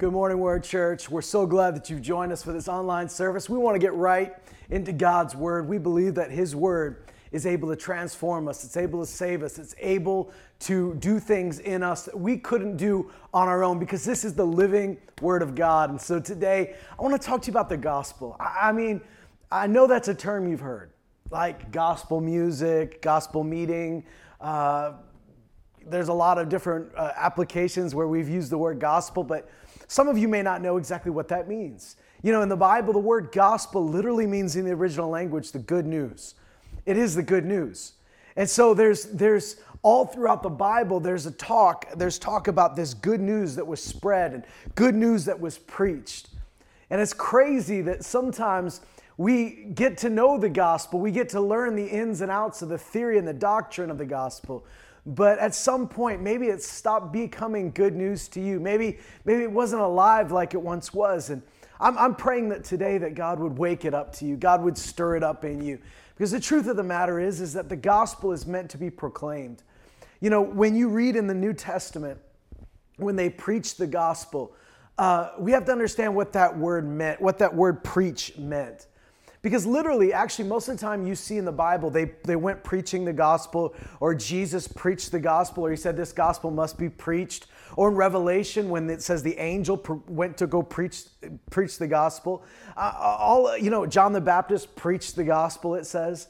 Good morning, Word Church. We're so glad that you've joined us for this online service. We want to get right into God's Word. We believe that His Word is able to transform us, it's able to save us, it's able to do things in us that we couldn't do on our own because this is the living Word of God. And so today, I want to talk to you about the gospel. I mean, I know that's a term you've heard, like gospel music, gospel meeting. Uh, there's a lot of different uh, applications where we've used the word gospel, but some of you may not know exactly what that means. You know, in the Bible, the word gospel literally means in the original language the good news. It is the good news. And so there's there's all throughout the Bible there's a talk, there's talk about this good news that was spread and good news that was preached. And it's crazy that sometimes we get to know the gospel, we get to learn the ins and outs of the theory and the doctrine of the gospel. But at some point, maybe it stopped becoming good news to you. Maybe, maybe it wasn't alive like it once was. And I'm, I'm praying that today that God would wake it up to you. God would stir it up in you. Because the truth of the matter is, is that the gospel is meant to be proclaimed. You know, when you read in the New Testament, when they preach the gospel, uh, we have to understand what that word meant, what that word preach meant. Because literally, actually, most of the time you see in the Bible, they, they went preaching the gospel, or Jesus preached the gospel, or he said this gospel must be preached. Or in Revelation, when it says the angel went to go preach, preach the gospel. Uh, all, you know, John the Baptist preached the gospel, it says.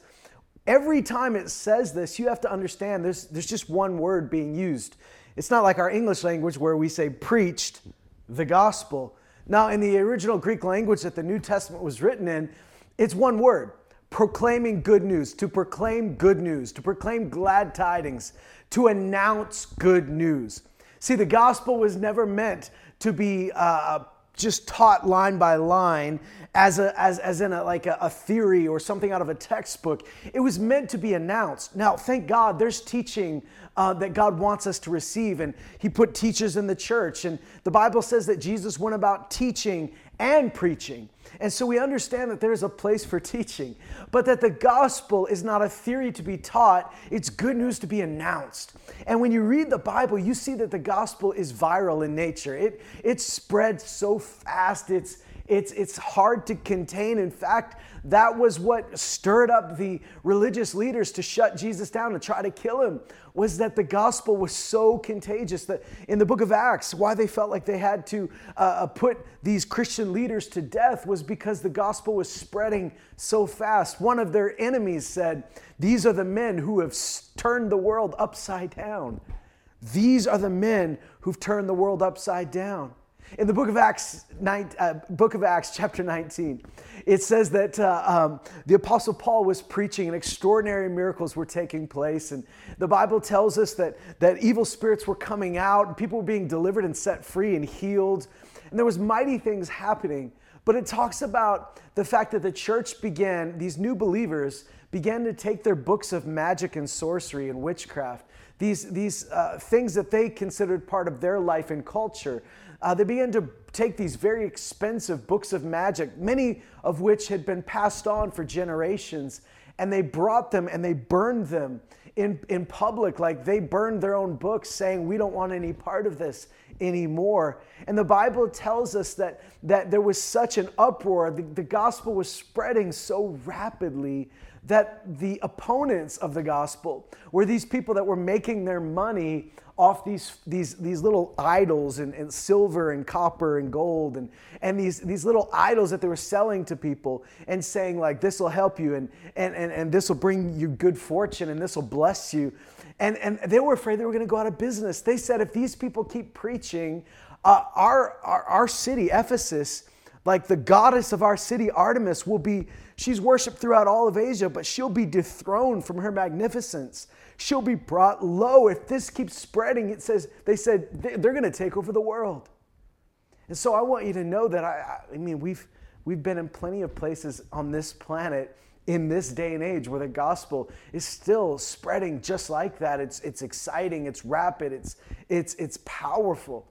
Every time it says this, you have to understand there's, there's just one word being used. It's not like our English language where we say preached the gospel. Now, in the original Greek language that the New Testament was written in, it's one word proclaiming good news, to proclaim good news, to proclaim glad tidings, to announce good news. See, the gospel was never meant to be uh, just taught line by line as, a, as, as in a, like a, a theory or something out of a textbook. It was meant to be announced. Now, thank God there's teaching uh, that God wants us to receive, and He put teachers in the church. And the Bible says that Jesus went about teaching and preaching. And so we understand that there's a place for teaching, but that the gospel is not a theory to be taught, it's good news to be announced. And when you read the Bible, you see that the gospel is viral in nature. It, it spreads so fast, it's, it's, it's hard to contain. In fact, that was what stirred up the religious leaders to shut Jesus down and try to kill him was that the gospel was so contagious that in the book of Acts, why they felt like they had to uh, uh put these Christian leaders to death was because the gospel was spreading so fast. One of their enemies said, These are the men who have turned the world upside down. These are the men who've turned the world upside down. In the book of Acts, uh, book of Acts, chapter 19, it says that uh, um, the Apostle Paul was preaching and extraordinary miracles were taking place. And the Bible tells us that, that evil spirits were coming out and people were being delivered and set free and healed. And there was mighty things happening. But it talks about the fact that the church began, these new believers began to take their books of magic and sorcery and witchcraft, these, these uh, things that they considered part of their life and culture, uh, they began to take these very expensive books of magic, many of which had been passed on for generations, and they brought them and they burned them in, in public. Like they burned their own books, saying, We don't want any part of this anymore. And the Bible tells us that, that there was such an uproar, the, the gospel was spreading so rapidly that the opponents of the gospel were these people that were making their money off these, these, these little idols and, and silver and copper and gold and, and these, these little idols that they were selling to people and saying like this will help you and, and, and, and this will bring you good fortune and this will bless you. And, and they were afraid they were going to go out of business. They said if these people keep preaching uh, our, our, our city ephesus like the goddess of our city artemis will be she's worshiped throughout all of asia but she'll be dethroned from her magnificence she'll be brought low. If this keeps spreading, it says, they said they're going to take over the world. And so I want you to know that I, I mean, we've, we've been in plenty of places on this planet in this day and age where the gospel is still spreading just like that. It's, it's exciting, it's rapid, it's, it's, it's powerful.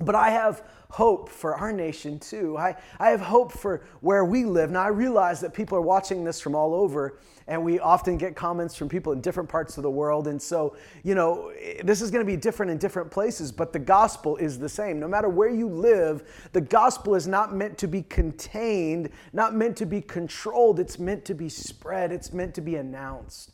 But I have hope for our nation too. I, I have hope for where we live. Now, I realize that people are watching this from all over, and we often get comments from people in different parts of the world. And so, you know, this is going to be different in different places, but the gospel is the same. No matter where you live, the gospel is not meant to be contained, not meant to be controlled. It's meant to be spread, it's meant to be announced.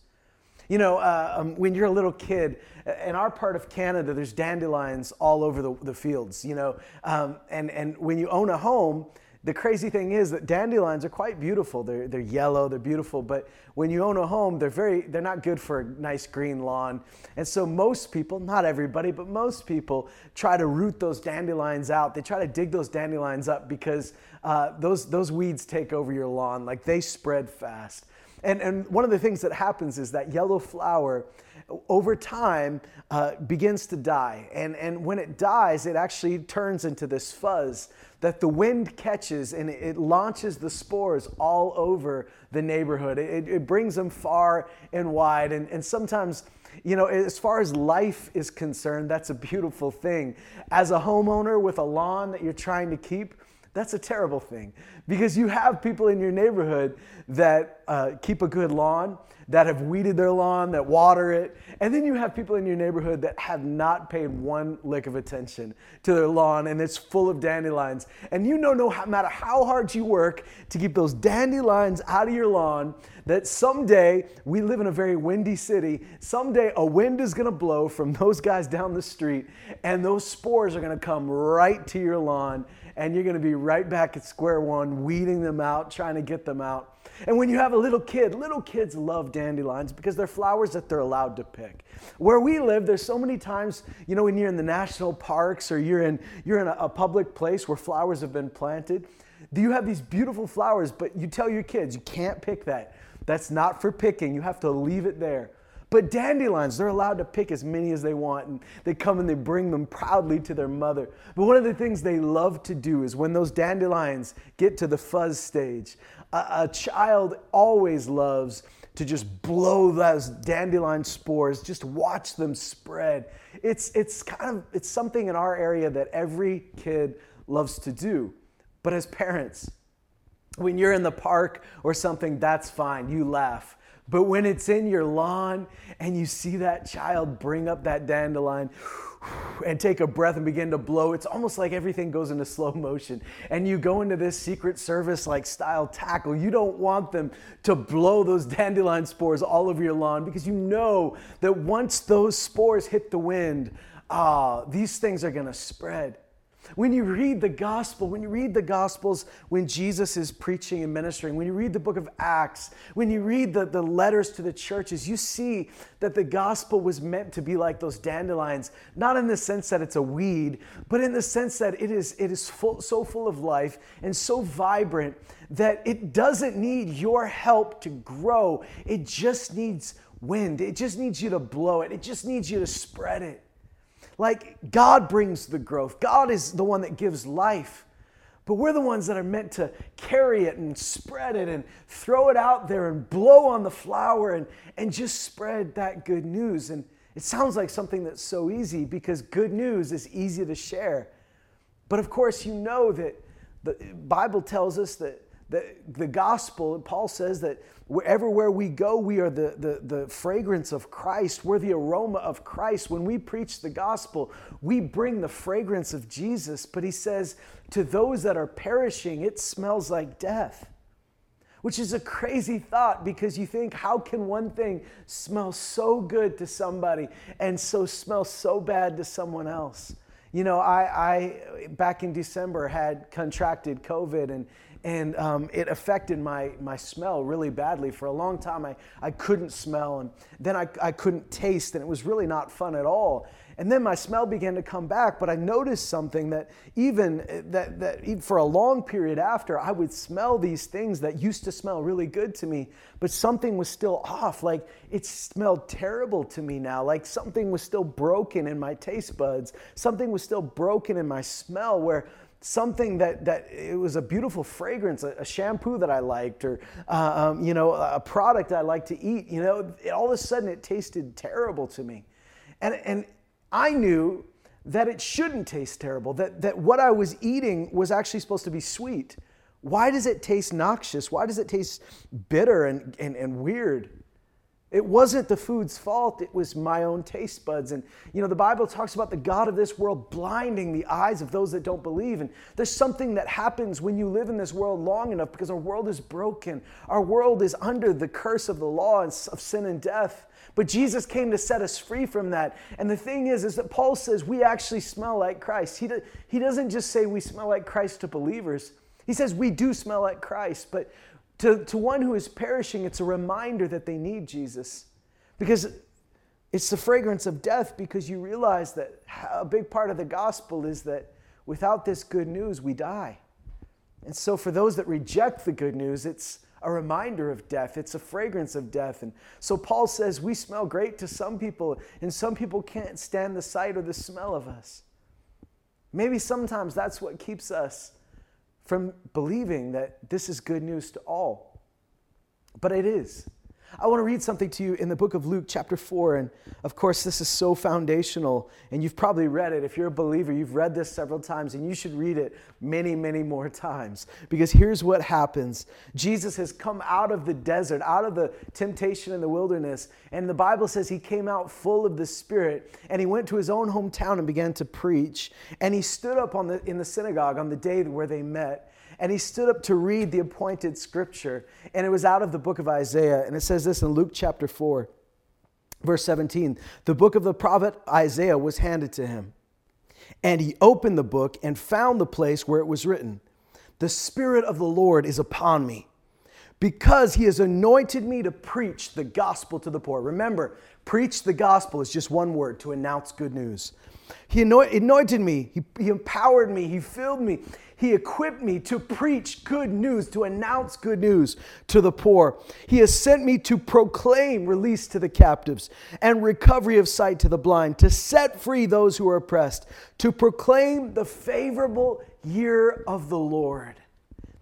You know, uh, um, when you're a little kid, uh, in our part of Canada, there's dandelions all over the, the fields, you know. Um, and, and when you own a home, the crazy thing is that dandelions are quite beautiful. They're, they're yellow, they're beautiful, but when you own a home, they're, very, they're not good for a nice green lawn. And so most people, not everybody, but most people try to root those dandelions out. They try to dig those dandelions up because uh, those, those weeds take over your lawn. Like they spread fast. And, and one of the things that happens is that yellow flower over time uh, begins to die. And, and when it dies, it actually turns into this fuzz that the wind catches and it launches the spores all over the neighborhood. It, it brings them far and wide. And, and sometimes, you know, as far as life is concerned, that's a beautiful thing. As a homeowner with a lawn that you're trying to keep, that's a terrible thing because you have people in your neighborhood that uh, keep a good lawn, that have weeded their lawn, that water it, and then you have people in your neighborhood that have not paid one lick of attention to their lawn and it's full of dandelions. And you know, no matter how hard you work to keep those dandelions out of your lawn, that someday we live in a very windy city. Someday a wind is to blow from those guys down the street, and those spores are to come right to your lawn and you're to be right back at square one, weeding them out, trying to get them out. And when you have a little kid, little kids love dandelions because they're flowers that they're allowed to pick. Where we live, there's so many times, you know, when you're in the national parks or you're in, you're in a, a public place where flowers have been planted, do you have these beautiful flowers, but you tell your kids, you can't pick that. That's not for picking. You have to leave it there. But dandelions, they're allowed to pick as many as they want, and they come and they bring them proudly to their mother. But one of the things they love to do is when those dandelions get to the fuzz stage, a, a child always loves to just blow those dandelion spores, just watch them spread. It's, it's kind of it's something in our area that every kid loves to do. But as parents, when you're in the park or something, that's fine. You laugh. But when it's in your lawn and you see that child bring up that dandelion and take a breath and begin to blow, it's almost like everything goes into slow motion. And you go into this Secret Service like style tackle. You don't want them to blow those dandelion spores all over your lawn because you know that once those spores hit the wind, ah, these things are going to spread. When you read the gospel, when you read the gospels, when Jesus is preaching and ministering, when you read the book of Acts, when you read the, the letters to the churches, you see that the gospel was meant to be like those dandelions, not in the sense that it's a weed, but in the sense that it is, it is full, so full of life and so vibrant that it doesn't need your help to grow. It just needs wind, it just needs you to blow it, it just needs you to spread it. Like God brings the growth, God is the one that gives life. But we're the ones that are meant to carry it and spread it and throw it out there and blow on the flower and, and just spread that good news. And it sounds like something that's so easy because good news is easy to share. But of course, you know that the Bible tells us that the, the gospel, Paul says that everywhere we go, we are the, the, the fragrance of Christ. We're the aroma of Christ. When we preach the gospel, we bring the fragrance of Jesus. But he says, to those that are perishing, it smells like death. Which is a crazy thought because you think, how can one thing smell so good to somebody and so smell so bad to someone else? You know, I, I back in December had contracted COVID and and um, it affected my, my smell really badly. For a long time, I, I couldn't smell, and then I, I couldn't taste, and it was really not fun at all. And then my smell began to come back, but I noticed something that even that, that for a long period after, I would smell these things that used to smell really good to me, but something was still off. Like it smelled terrible to me now. Like something was still broken in my taste buds. Something was still broken in my smell where something that, that it was a beautiful fragrance, a, a shampoo that I liked, or uh, um, you know, a product I like to eat. You know, all of a sudden it tasted terrible to me, and and I knew that it shouldn't taste terrible, that, that what I was eating was actually supposed to be sweet. Why does it taste noxious? Why does it taste bitter and, and, and weird? It wasn't the food's fault, it was my own taste buds. And, you know, the Bible talks about the God of this world blinding the eyes of those that don't believe. And there's something that happens when you live in this world long enough because our world is broken. Our world is under the curse of the law of sin and death. But Jesus came to set us free from that. And the thing is, is that Paul says we actually smell like Christ. He, do, he doesn't just say we smell like Christ to believers. He says we do smell like Christ, but to, to one who is perishing, it's a reminder that they need Jesus. Because it's the fragrance of death, because you realize that a big part of the gospel is that without this good news, we die. And so, for those that reject the good news, it's a reminder of death. It's a fragrance of death. And so, Paul says we smell great to some people, and some people can't stand the sight or the smell of us. Maybe sometimes that's what keeps us from believing that this is good news to all. But it is. I want to read something to you in the book of Luke, chapter 4. And of course, this is so foundational, and you've probably read it. If you're a believer, you've read this several times, and you should read it many, many more times. Because here's what happens Jesus has come out of the desert, out of the temptation in the wilderness, and the Bible says he came out full of the Spirit, and he went to his own hometown and began to preach. And he stood up on the, in the synagogue on the day where they met and he stood up to read the appointed scripture. And it was out of the book of Isaiah. And it says this in Luke chapter 4, verse 17 The book of the prophet Isaiah was handed to him. And he opened the book and found the place where it was written The Spirit of the Lord is upon me. Because he has anointed me to preach the gospel to the poor. Remember, preach the gospel is just one word to announce good news. He anointed me, he, empowered me, he filled me, he equipped me to preach good news, to announce good news to the poor. He has sent me to proclaim release to the captives and recovery of sight to the blind, to set free those who are oppressed, to proclaim the favorable year of the Lord.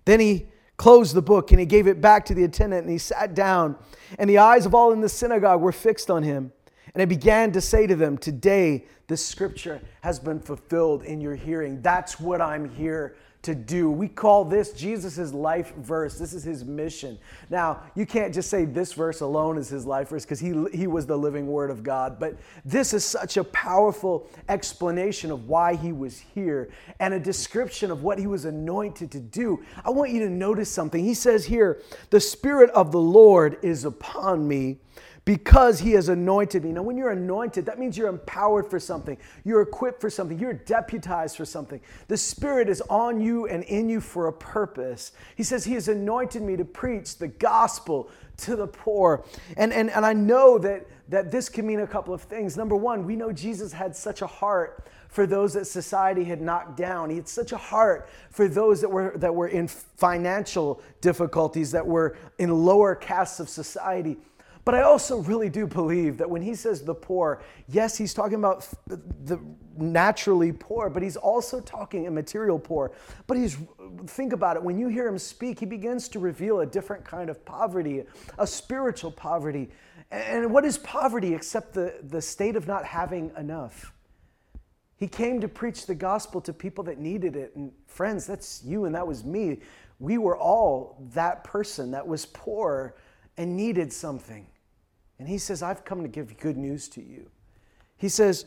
Then he closed the book and he gave it back to the attendant and he sat down, and the eyes of all in the synagogue were fixed on him. And I began to say to them, Today this scripture has been fulfilled in your hearing. That's what I'm here to do. We call this Jesus' life verse. This is his mission. Now, you can't just say this verse alone is his life verse because he, he was the living word of God, but this is such a powerful explanation of why he was here and a description of what he was anointed to do. I want you to notice something. He says here, The Spirit of the Lord is upon me because he has anointed me. Now, when you're anointed, that means you're empowered for something, you're equipped for something, you're deputized for something. The Spirit is on you and in you for a purpose. He says, He has anointed me to preach the gospel to the poor. And, and, and I know that, that this can mean a couple of things. Number one, we know Jesus had such a heart for those that society had knocked down. He had such a heart for those that were, that were in financial difficulties, that were in lower castes of society. But I also really do believe that when he says the poor, yes, he's talking about the naturally poor, but he's also talking a material poor. But he's think about it, when you hear him speak, he begins to reveal a different kind of poverty, a spiritual poverty. And what is poverty except the, the state of not having enough? He came to preach the gospel to people that needed it. And friends, that's you and that was me. We were all that person that was poor and needed something. And he says, I've come to give good news to you. He says,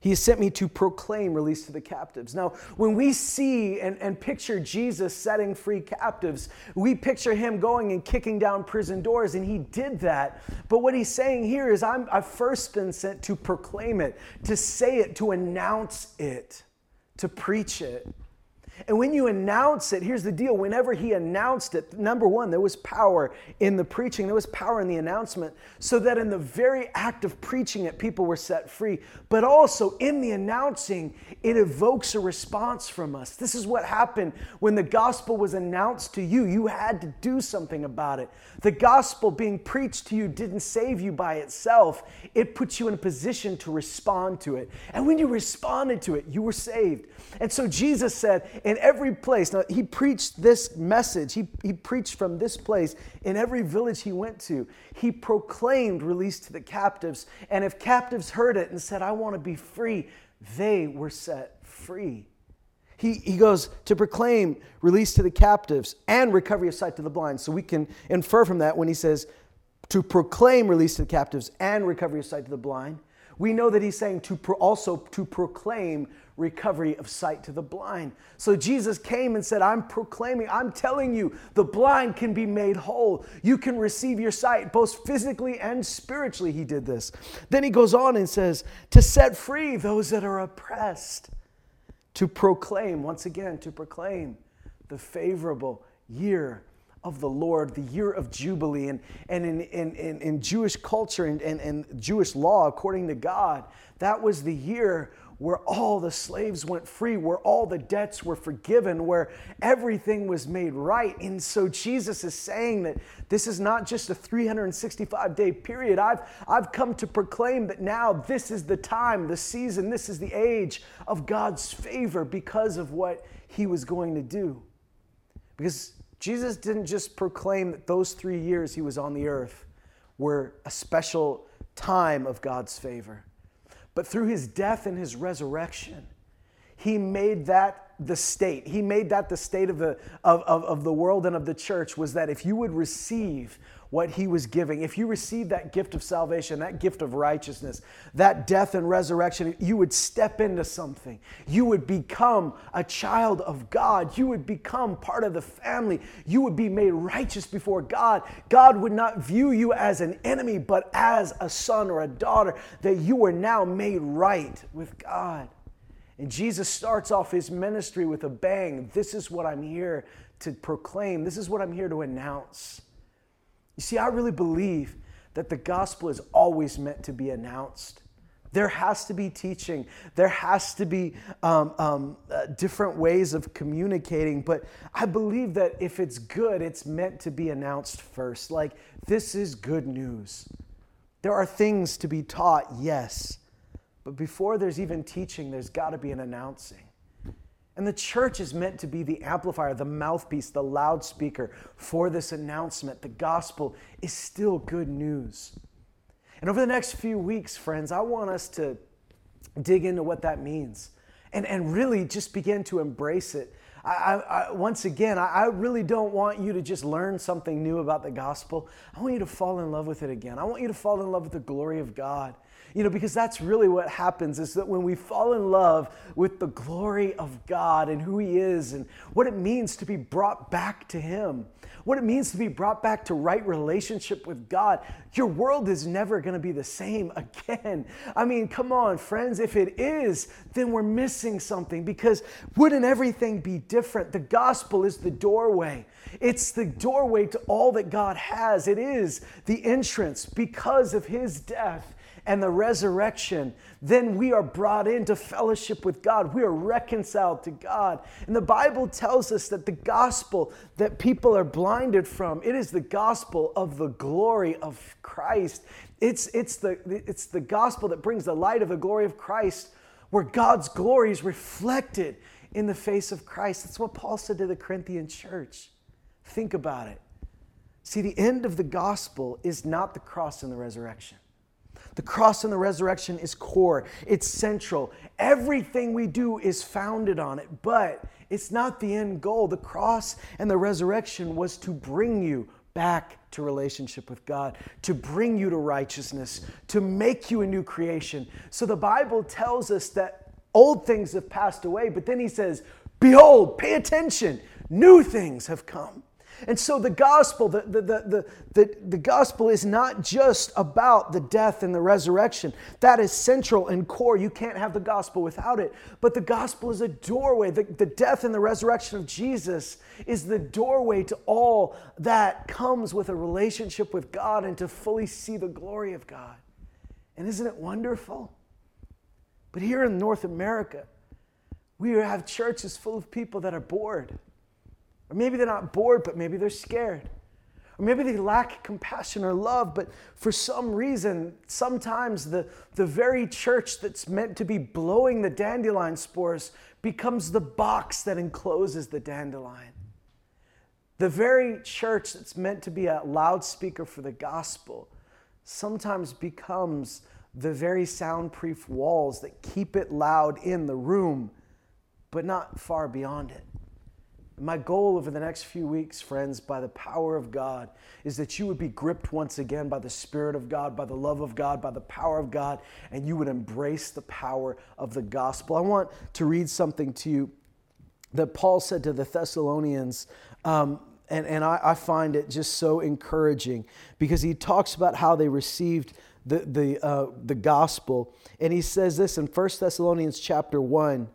he has sent me to proclaim release to the captives. Now, when we see and, and picture Jesus setting free captives, we picture him going and kicking down prison doors, and he did that. But what he's saying here is, I'm, I've first been sent to proclaim it, to say it, to announce it, to preach it. And when you announce it, here's the deal whenever he announced it, number one, there was power in the preaching, there was power in the announcement, so that in the very act of preaching it, people were set free. But also in the announcing, it evokes a response from us. This is what happened when the gospel was announced to you. You had to do something about it. The gospel being preached to you didn't save you by itself, it put you in a position to respond to it. And when you responded to it, you were saved. And so Jesus said, in every place, now he preached this message, he, he preached from this place in every village he went to. He proclaimed release to the captives. And if captives heard it and said, I want to be free, they were set free. He, he goes to proclaim release to the captives and recovery of sight to the blind. So we can infer from that when he says to proclaim release to the captives and recovery of sight to the blind. We know that he's saying to pro- also to proclaim recovery of sight to the blind. So Jesus came and said, I'm proclaiming, I'm telling you, the blind can be made whole. You can receive your sight, both physically and spiritually. He did this. Then he goes on and says, to set free those that are oppressed, to proclaim, once again, to proclaim the favorable year of the Lord, the year of Jubilee. And, and in, in, in, in Jewish culture and, and, and Jewish law, according to God, that was the year where all the slaves went free, where all the debts were forgiven, where everything was made right. And so Jesus is saying that this is not just a 365 day period. I've, I've come to proclaim that now this is the time, the season, this is the age of God's favor because of what he was going to do. Because Jesus didn't just proclaim that those three years he was on the earth were a special time of God's favor. But through his death and his resurrection, he made that the state. He made that the state of the, of, of, of, the world and of the church was that if you would receive what he was giving, if you received that gift of salvation, that gift of righteousness, that death and resurrection, you would step into something. You would become a child of God. You would become part of the family. You would be made righteous before God. God would not view you as an enemy, but as a son or a daughter, that you are now made right with God. And Jesus starts off his ministry with a bang. This is what I'm here to proclaim. This is what I'm here to announce. You see, I really believe that the gospel is always meant to be announced. There has to be teaching. There has to be um, um, uh, different ways of communicating. But I believe that if it's good, it's meant to be announced first. Like, this is good news. There are things to be taught, yes. But before there's even teaching, there's got to be an announcing. And the church is meant to be the amplifier, the mouthpiece, the loudspeaker for this announcement. The gospel is still good news. And over the next few weeks, friends, I want us to dig into what that means and, and really just begin to embrace it. I, I, once again, I, I really don't want you to just learn something new about the gospel. I want you to fall in love with it again. I want you to fall in love with the glory of God. You know, because that's really what happens is that when we fall in love with the glory of God and who He is and what it means to be brought back to Him, what it means to be brought back to right relationship with God, your world is never going to be the same again. I mean, come on, friends, if it is, then we're missing something because wouldn't everything be different? The gospel is the doorway. It's the doorway to all that God has. It is the entrance because of His death and the resurrection, then we are brought into fellowship with God. We are reconciled to God. And the Bible tells us that the gospel that people are blinded from, it is the gospel of the glory of Christ. It's, it's, the, it's the gospel that brings the light of the glory of Christ, where God's glory is reflected in the face of Christ. That's what Paul said to the Corinthian church. Think about it. See, the end of the gospel is not the cross and the resurrection. The cross and the resurrection is core, it's central. Everything we do is founded on it, but it's not the end goal. The cross and the resurrection was to bring you back to relationship with God, to bring you to righteousness, to make you a new creation. So the Bible tells us that old things have passed away, but then he says, Behold, pay attention, new things have come. And so the gospel, the, the, the, the, the, gospel is not just about the death and the resurrection. That is central and core. You can't have the gospel without it. But the gospel is a doorway. The, the death and the resurrection of Jesus is the doorway to all that comes with a relationship with God and to fully see the glory of God. And isn't it wonderful? But here in North America, we have churches full of people that are bored. Or maybe they're not bored, but maybe they're scared. Or maybe they lack compassion or love, but for some reason, sometimes the, the very church that's meant to be blowing the dandelion spores becomes the box that encloses the dandelion. The very church that's meant to be a loudspeaker for the gospel sometimes becomes the very soundproof walls that keep it loud in the room, but not far beyond it. My goal over the next few weeks, friends, by the power of God, is that you would be gripped once again by the Spirit of God, by the love of God, by the power of God, and you would embrace the power of the gospel. I want to read something to you that Paul said to the Thessalonians. Um, and, and I, I, find it just so encouraging because he talks about how they received the, the, uh, the gospel. And he says this in 1 Thessalonians chapter 1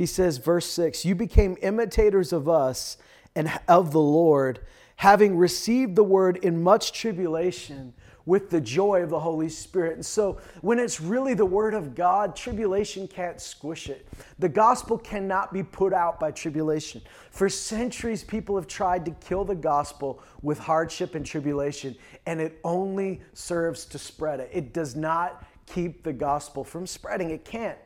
he says, verse 6 You became imitators of us and of the Lord, having received the word in much tribulation with the joy of the Holy Spirit. And so, when it's really the Word of God, tribulation can't squish it. The gospel cannot be put out by tribulation. For centuries, people have tried to kill the gospel with hardship and tribulation, and it only serves to spread it. It does not keep the gospel from spreading, it can't.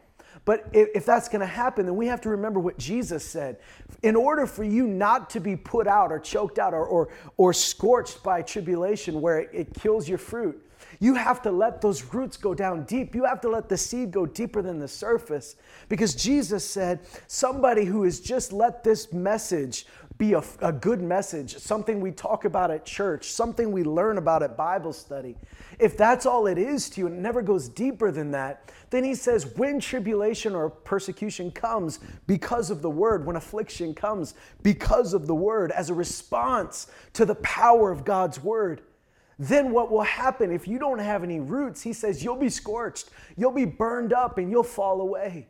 But if that's going to happen, then we have to remember what Jesus said. In order for you not to be put out or choked out or, or, or scorched by tribulation where it, it kills your fruit, you have to let those roots go down deep. You have to let the seed go deeper than the surface. Because Jesus said, somebody who has just let this message be a, a, good message, something we talk about at church, something we learn about at Bible study, if that's all it is to you and it never goes deeper than that, then he says, when tribulation or persecution comes because of the word, when affliction comes because of the word, as a response to the power of God's word, then what will happen if you don't have any roots? He says, you'll be scorched, you'll be burned up, and you'll fall away.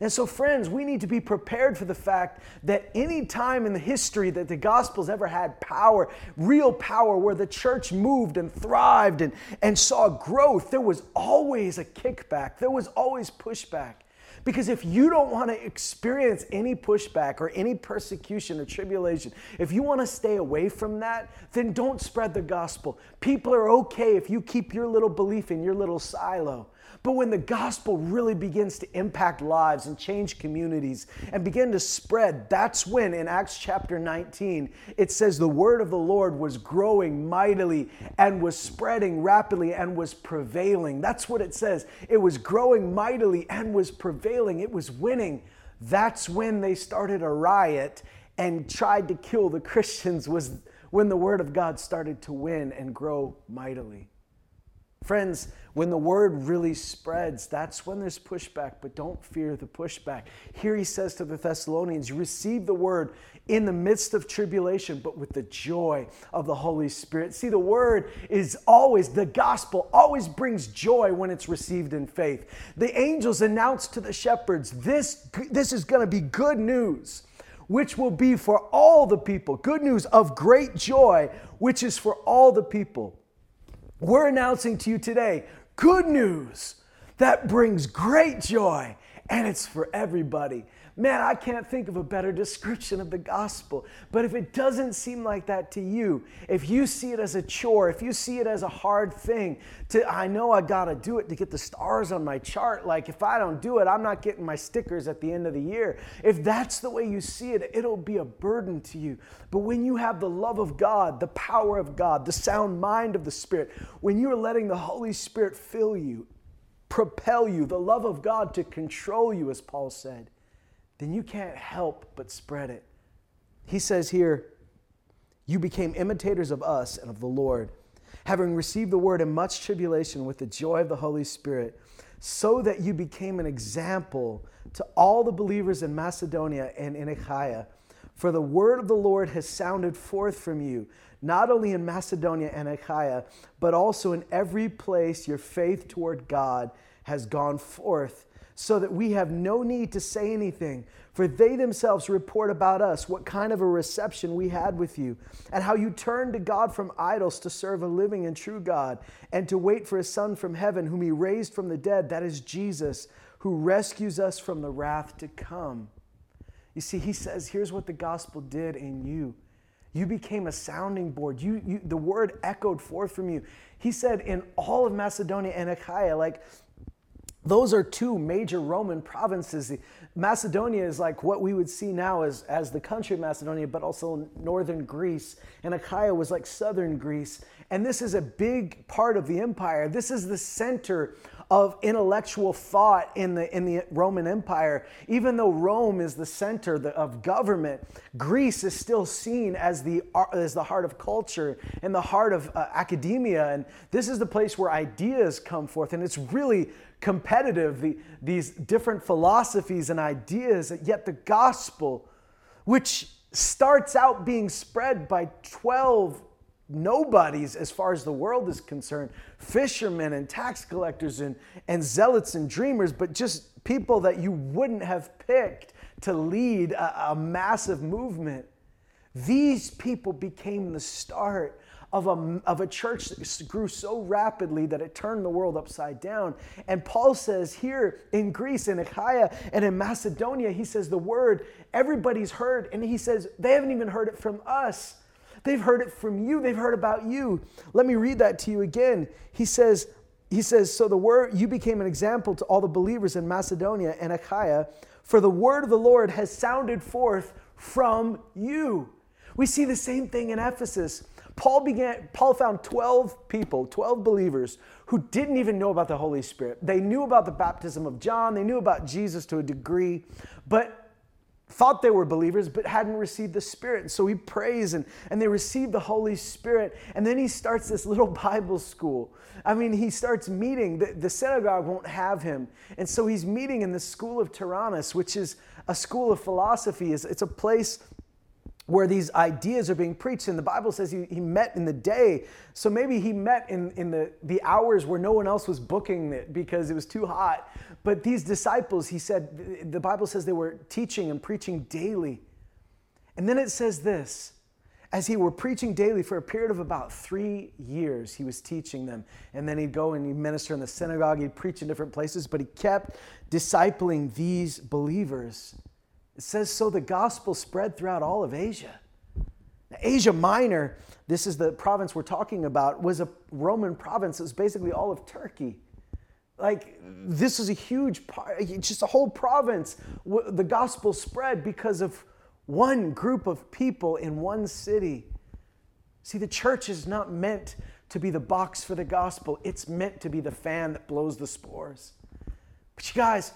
And so, friends, we need to be prepared for the fact that any time in the history that the gospel's ever had power, real power, where the church moved and thrived and, and saw growth, there was always a kickback, there was always pushback. Because if you don't want to experience any pushback or any persecution or tribulation, if you want to stay away from that, then don't spread the gospel. People are okay if you keep your little belief in your little silo. But when the gospel really begins to impact lives and change communities and begin to spread, that's when in Acts chapter 19 it says the word of the Lord was growing mightily and was spreading rapidly and was prevailing. That's what it says. It was growing mightily and was prevailing, it was winning. That's when they started a riot and tried to kill the Christians was when the word of God started to win and grow mightily. Friends, when the word really spreads, that's when there's pushback, but don't fear the pushback. Here he says to the Thessalonians, receive the word in the midst of tribulation, but with the joy of the Holy Spirit. See, the word is always, the gospel always brings joy when it's received in faith. The angels announced to the shepherds, This, this is going to be good news which will be for all the people. Good news of great joy, which is for all the people. We're announcing to you today good news that brings great joy, and it's for everybody. Man, I can't think of a better description of the gospel. But if it doesn't seem like that to you, if you see it as a chore, if you see it as a hard thing, to I know I got to do it to get the stars on my chart, like if I don't do it, I'm not getting my stickers at the end of the year. If that's the way you see it, it'll be a burden to you. But when you have the love of God, the power of God, the sound mind of the Spirit, when you're letting the Holy Spirit fill you, propel you, the love of God to control you, as Paul said then you can't help but spread it. He says here, You became imitators of us and of the Lord, having received the word in much tribulation with the joy of the Holy Spirit, so that you became an example to all the believers in Macedonia and in Achaia. For the word of the Lord has sounded forth from you, not only in Macedonia and Achaia, but also in every place your faith toward God has gone forth so that we have no need to say anything. For they themselves report about us what kind of a reception we had with you, and how you turned to God from idols to serve a living and true God, and to wait for a Son from heaven, whom He raised from the dead, that is Jesus, who rescues us from the wrath to come. You see, He says, here's what the gospel did in you. You became a sounding board. You, you, the word echoed forth from you. He said in all of Macedonia and Achaia, like those are two major Roman provinces. Macedonia is like what we would see now as, as the country of Macedonia, but also northern Greece. And Achaia was like southern Greece. And this is a big part of the empire. This is the center of intellectual thought in the, in the Roman Empire. Even though Rome is the center of government, Greece is still seen as the, as the heart of culture and the heart of uh, academia. And this is the place where ideas come forth. And it's really competitive, the, these different philosophies and ideas, yet the gospel, which starts out being spread by 12 nobodies as far as the world is concerned fishermen and tax collectors and, and zealots and dreamers, but just people that you wouldn't have picked to lead a, a massive movement. These people became the start of a, of a church that grew so rapidly that it turned the world upside down. And Paul says here in Greece, in Achaia, and in Macedonia, he says the word everybody's heard, and he says they haven't even heard it from us. They've heard it from you. They've heard about you. Let me read that to you again. He says, he says, so the word you became an example to all the believers in Macedonia and Achaia, for the word of the Lord has sounded forth from you. We see the same thing in Ephesus. Paul began Paul found 12 people, 12 believers who didn't even know about the Holy Spirit. They knew about the baptism of John, they knew about Jesus to a degree, but thought they were believers but hadn't received the Spirit. And so he prays and, and they receive the Holy Spirit. And then he starts this little Bible school. I mean, he starts meeting. The, the synagogue won't have him. And so he's meeting in the school of Tyrannus, which is a school of philosophy. It's, it's a place where these ideas are being preached. And the Bible says he, he met in the day. So maybe he met in, in the, the hours where no one else was booking it because it was too hot. But these disciples, he said, the Bible says they were teaching and preaching daily. And then it says this as he were preaching daily for a period of about three years, he was teaching them. And then he'd go and he'd minister in the synagogue, he'd preach in different places, but he kept discipling these believers. It says, so the gospel spread throughout all of Asia. Now, Asia Minor, this is the province we're talking about, was a Roman province. It was basically all of Turkey. Like, this is a huge part, just a whole province. The gospel spread because of one group of people in one city. See, the church is not meant to be the box for the gospel, it's meant to be the fan that blows the spores. But you guys,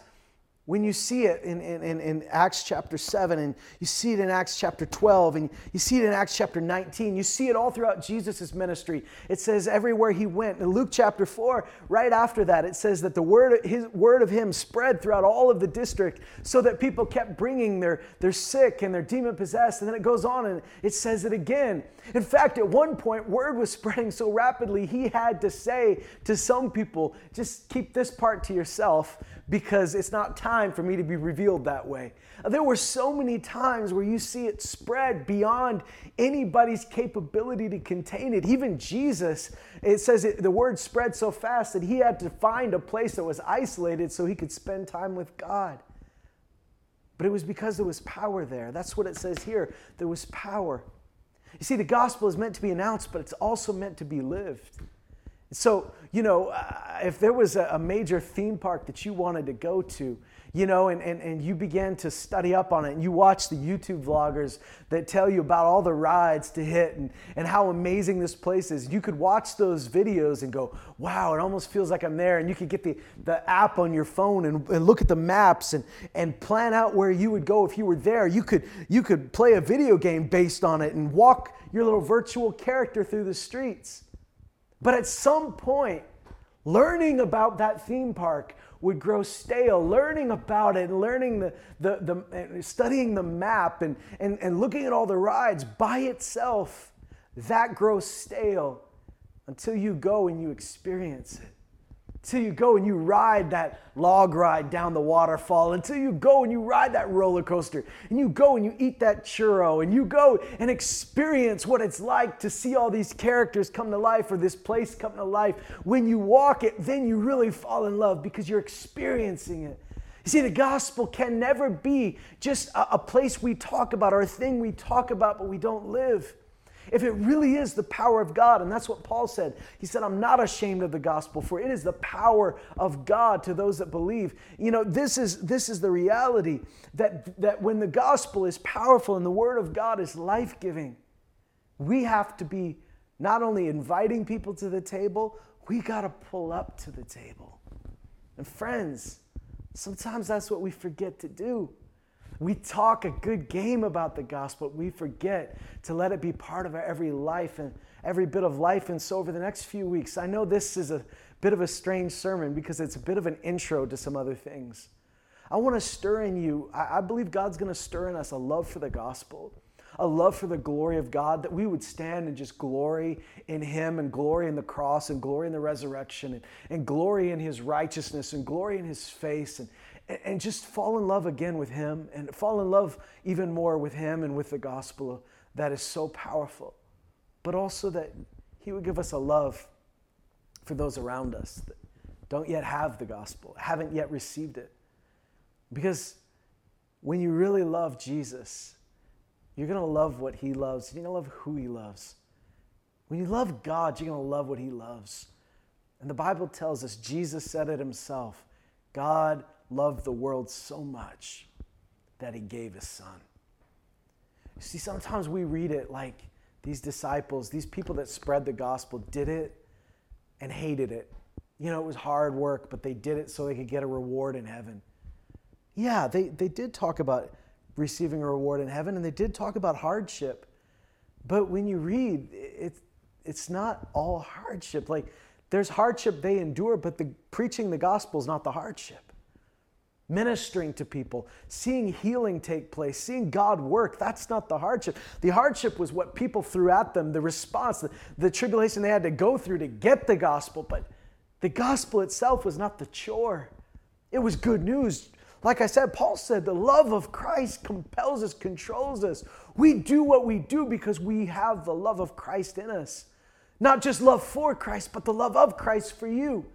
when you see it in, in, in, Acts chapter 7, and you see it in Acts chapter 12, and you see it in Acts chapter 19, you see it all throughout Jesus' ministry. It says everywhere he went. In Luke chapter 4, right after that, it says that the word, his, word of him spread throughout all of the district so that people kept bringing their, their sick and their demon possessed. And then it goes on and it says it again. In fact, at one point, word was spreading so rapidly, he had to say to some people, just keep this part to yourself because it's not time for me to be revealed that way. There were so many times where you see it spread beyond anybody's capability to contain it. Even Jesus, it says it, the word spread so fast that he had to find a place that was isolated so he could spend time with God. But it was because there was power there. That's what it says here. There was power. You see, the gospel is meant to be announced, but it's also meant to be lived. So, you know, uh, if there was a, a, major theme park that you wanted to go to, you know, and, and, and you began to study up on it and you watch the YouTube vloggers that tell you about all the rides to hit and, and how amazing this place is, you could watch those videos and go, wow, it almost feels like I'm there. And you could get the, the app on your phone and, and look at the maps and, and plan out where you would go if you were there. You could, you could play a video game based on it and walk your little virtual character through the streets. But at some point, learning about that theme park would grow stale. Learning about it, learning the, the, the studying the map and, and, and looking at all the rides by itself, that grows stale until you go and you experience it until you go and you ride that log ride down the waterfall, until you go and you ride that roller coaster, and you go and you eat that churro, and you go and experience what it's like to see all these characters come to life or this place come to life. When you walk it, then you really fall in love because you're experiencing it. You see, the gospel can never be just a, a place we talk about or a thing we talk about, but we don't live. If it really is the power of God, and that's what Paul said, he said, I'm not ashamed of the gospel, for it is the power of God to those that believe. You know, this is this is the reality that, that when the gospel is powerful and the word of God is life-giving, we have to be not only inviting people to the table, we got to pull up to the table. And friends, sometimes that's what we forget to do. We talk a good game about the gospel, but we forget to let it be part of our every life and every bit of life. And so, over the next few weeks, I know this is a bit of a strange sermon because it's a bit of an intro to some other things. I want to stir in you, I, believe God's going to stir in us a love for the gospel, a love for the glory of God, that we would stand and just glory in Him and glory in the cross and glory in the resurrection and, and glory in His righteousness and glory in His face and, and just fall in love again with Him and fall in love even more with Him and with the gospel that is so powerful. But also that He would give us a love for those around us that don't yet have the gospel, haven't yet received it. Because when you really love Jesus, you're going to love what He loves, you're going to love who He loves. When you love God, you're going to love what He loves. And the Bible tells us, Jesus said it Himself God loved the world so much that he gave his son. See, sometimes we read it like these disciples, these people that spread the gospel, did it and hated it. You know, it was hard work, but they did it so they could get a reward in heaven. Yeah, they, they did talk about receiving a reward in heaven and they did talk about hardship. But when you read, it's, it's not all hardship. Like, there's hardship they endure, but the preaching the gospel is not the hardship ministering to people, seeing healing take place, seeing God work. That's not the hardship. The hardship was what people threw at them, the response, the, the, tribulation they had to go through to get the gospel. But the gospel itself was not the chore, it was good news. Like I said, Paul said, the love of Christ compels us, controls us. We do what we do because we have the love of Christ in us. Not just love for Christ, but the love of Christ for you.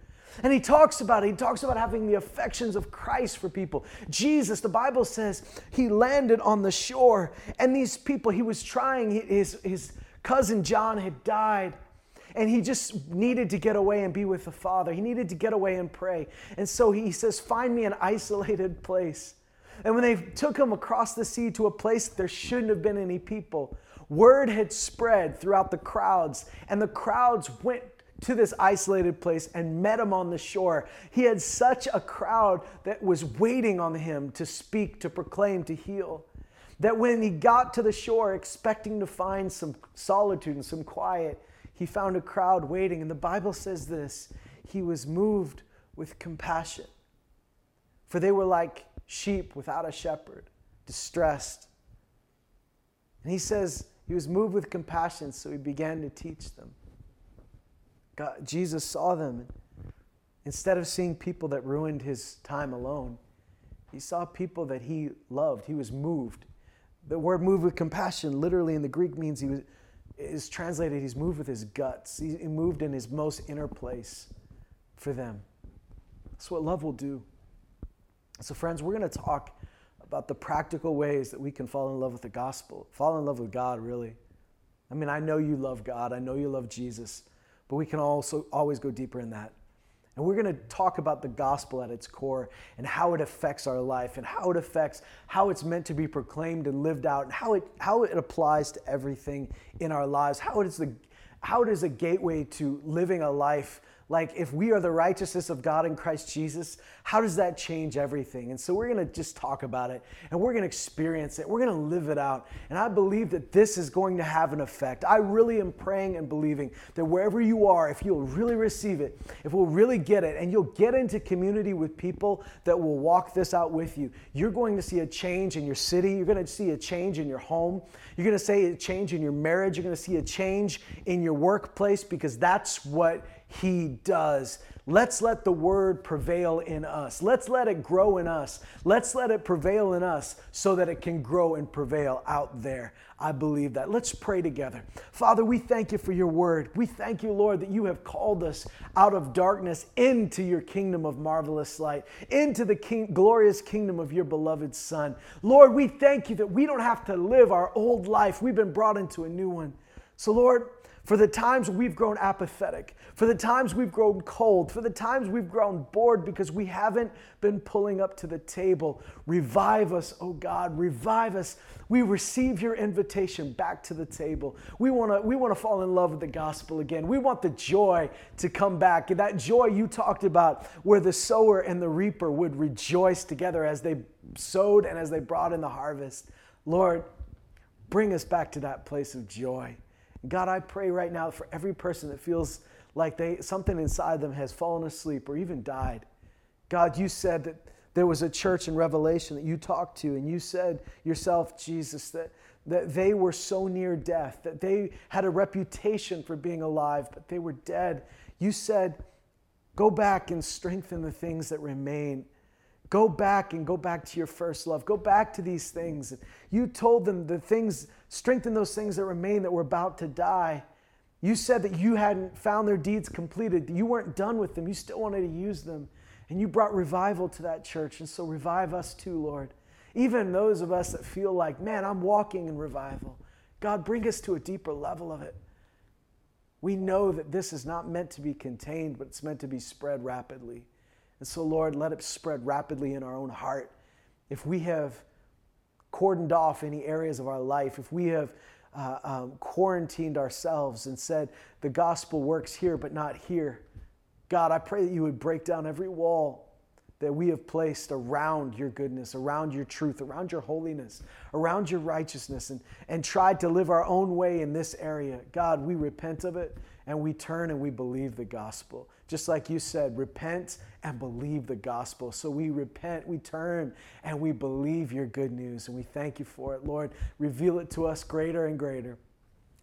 And he talks about it. He talks about having the affections of Christ for people. Jesus, the Bible says, he landed on the shore, and these people, he was trying, his, his cousin John had died. And he just needed to get away and be with the Father. He needed to get away and pray. And so he says, Find me an isolated place. And when they took him across the sea to a place there shouldn't have been any people, word had spread throughout the crowds, and the crowds went to this isolated place and met him on the shore. He had such a crowd that was waiting on him to speak, to proclaim, to heal, that when he got to the shore expecting to find some solitude and some quiet, he found a crowd waiting. And the Bible says this He was moved with compassion, for they were like sheep without a shepherd, distressed. And he says he was moved with compassion, so he began to teach them. God, Jesus saw them. Instead of seeing people that ruined his time alone, he saw people that he loved. He was moved. The word moved with compassion literally in the Greek means he was is translated he's moved with his guts. He moved in his most inner place for them. That's what love will do. So friends, we're going to talk about the practical ways that we can fall in love with the gospel. Fall in love with God, really. I mean, I know you love God. I know you love Jesus but we can also always go deeper in that. And we're going to talk about the gospel at its core and how it affects our life and how it affects how it's meant to be proclaimed and lived out and how it, how it applies to everything in our lives, how it is, the, how it is a gateway to living a life like if we are the righteousness of God in Christ Jesus, how does that change everything? And so we're going to just talk about it and we're going to experience it. We're going to live it out. And I believe that this is going to have an effect. I really am praying and believing that wherever you are, if you'll really receive it, if we'll really get it, and you'll get into community with people that will walk this out with you, you're going to see a change in your city. You're going to see a change in your home. You're going to see a change in your marriage. You're going to see a change in your workplace because that's what he does. Let's let the word prevail in us. Let's let it grow in us. Let's let it prevail in us so that it can grow and prevail out there. I believe that. Let's pray together. Father, we thank you for your word. We thank you, Lord, that you have called us out of darkness into your kingdom of marvelous light, into the king, glorious kingdom of your beloved Son. Lord, we thank you that we don't have to live our old life. We've been brought into a new one. So, Lord, for the times we've grown apathetic, for the times we've grown cold, for the times we've grown bored because we haven't been pulling up to the table. Revive us, oh God, revive us. We receive your invitation back to the table. We want to we want to fall in love with the gospel again. We want the joy to come back. And that joy you talked about where the sower and the reaper would rejoice together as they sowed and as they brought in the harvest. Lord, bring us back to that place of joy. God, I pray right now for every person that feels like they something inside them has fallen asleep or even died. God, you said that there was a church in Revelation that you talked to, and you said yourself, Jesus, that, that they were so near death, that they had a reputation for being alive, but they were dead. You said, Go back and strengthen the things that remain. Go back and go back to your first love. Go back to these things. You told them the things, strengthen those things that remain that were about to die. You said that you hadn't found their deeds completed. You weren't done with them. You still wanted to use them. And you brought revival to that church. And so revive us too, Lord. Even those of us that feel like, man, I'm walking in revival. God, bring us to a deeper level of it. We know that this is not meant to be contained, but it's meant to be spread rapidly. And so, Lord, let it spread rapidly in our own heart. If we have cordoned off any areas of our life, if we have uh, um, quarantined ourselves and said, the gospel works here, but not here, God, I pray that you would break down every wall that we have placed around your goodness, around your truth, around your holiness, around your righteousness, and, and tried to live our own way in this area. God, we repent of it and we turn and we believe the gospel. Just like you said, repent and believe the gospel. So we repent, we turn, and we believe your good news, and we thank you for it. Lord, reveal it to us greater and greater.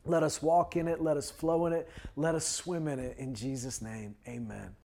Let us walk in it, let us flow in it, let us swim in it. In Jesus' name, amen.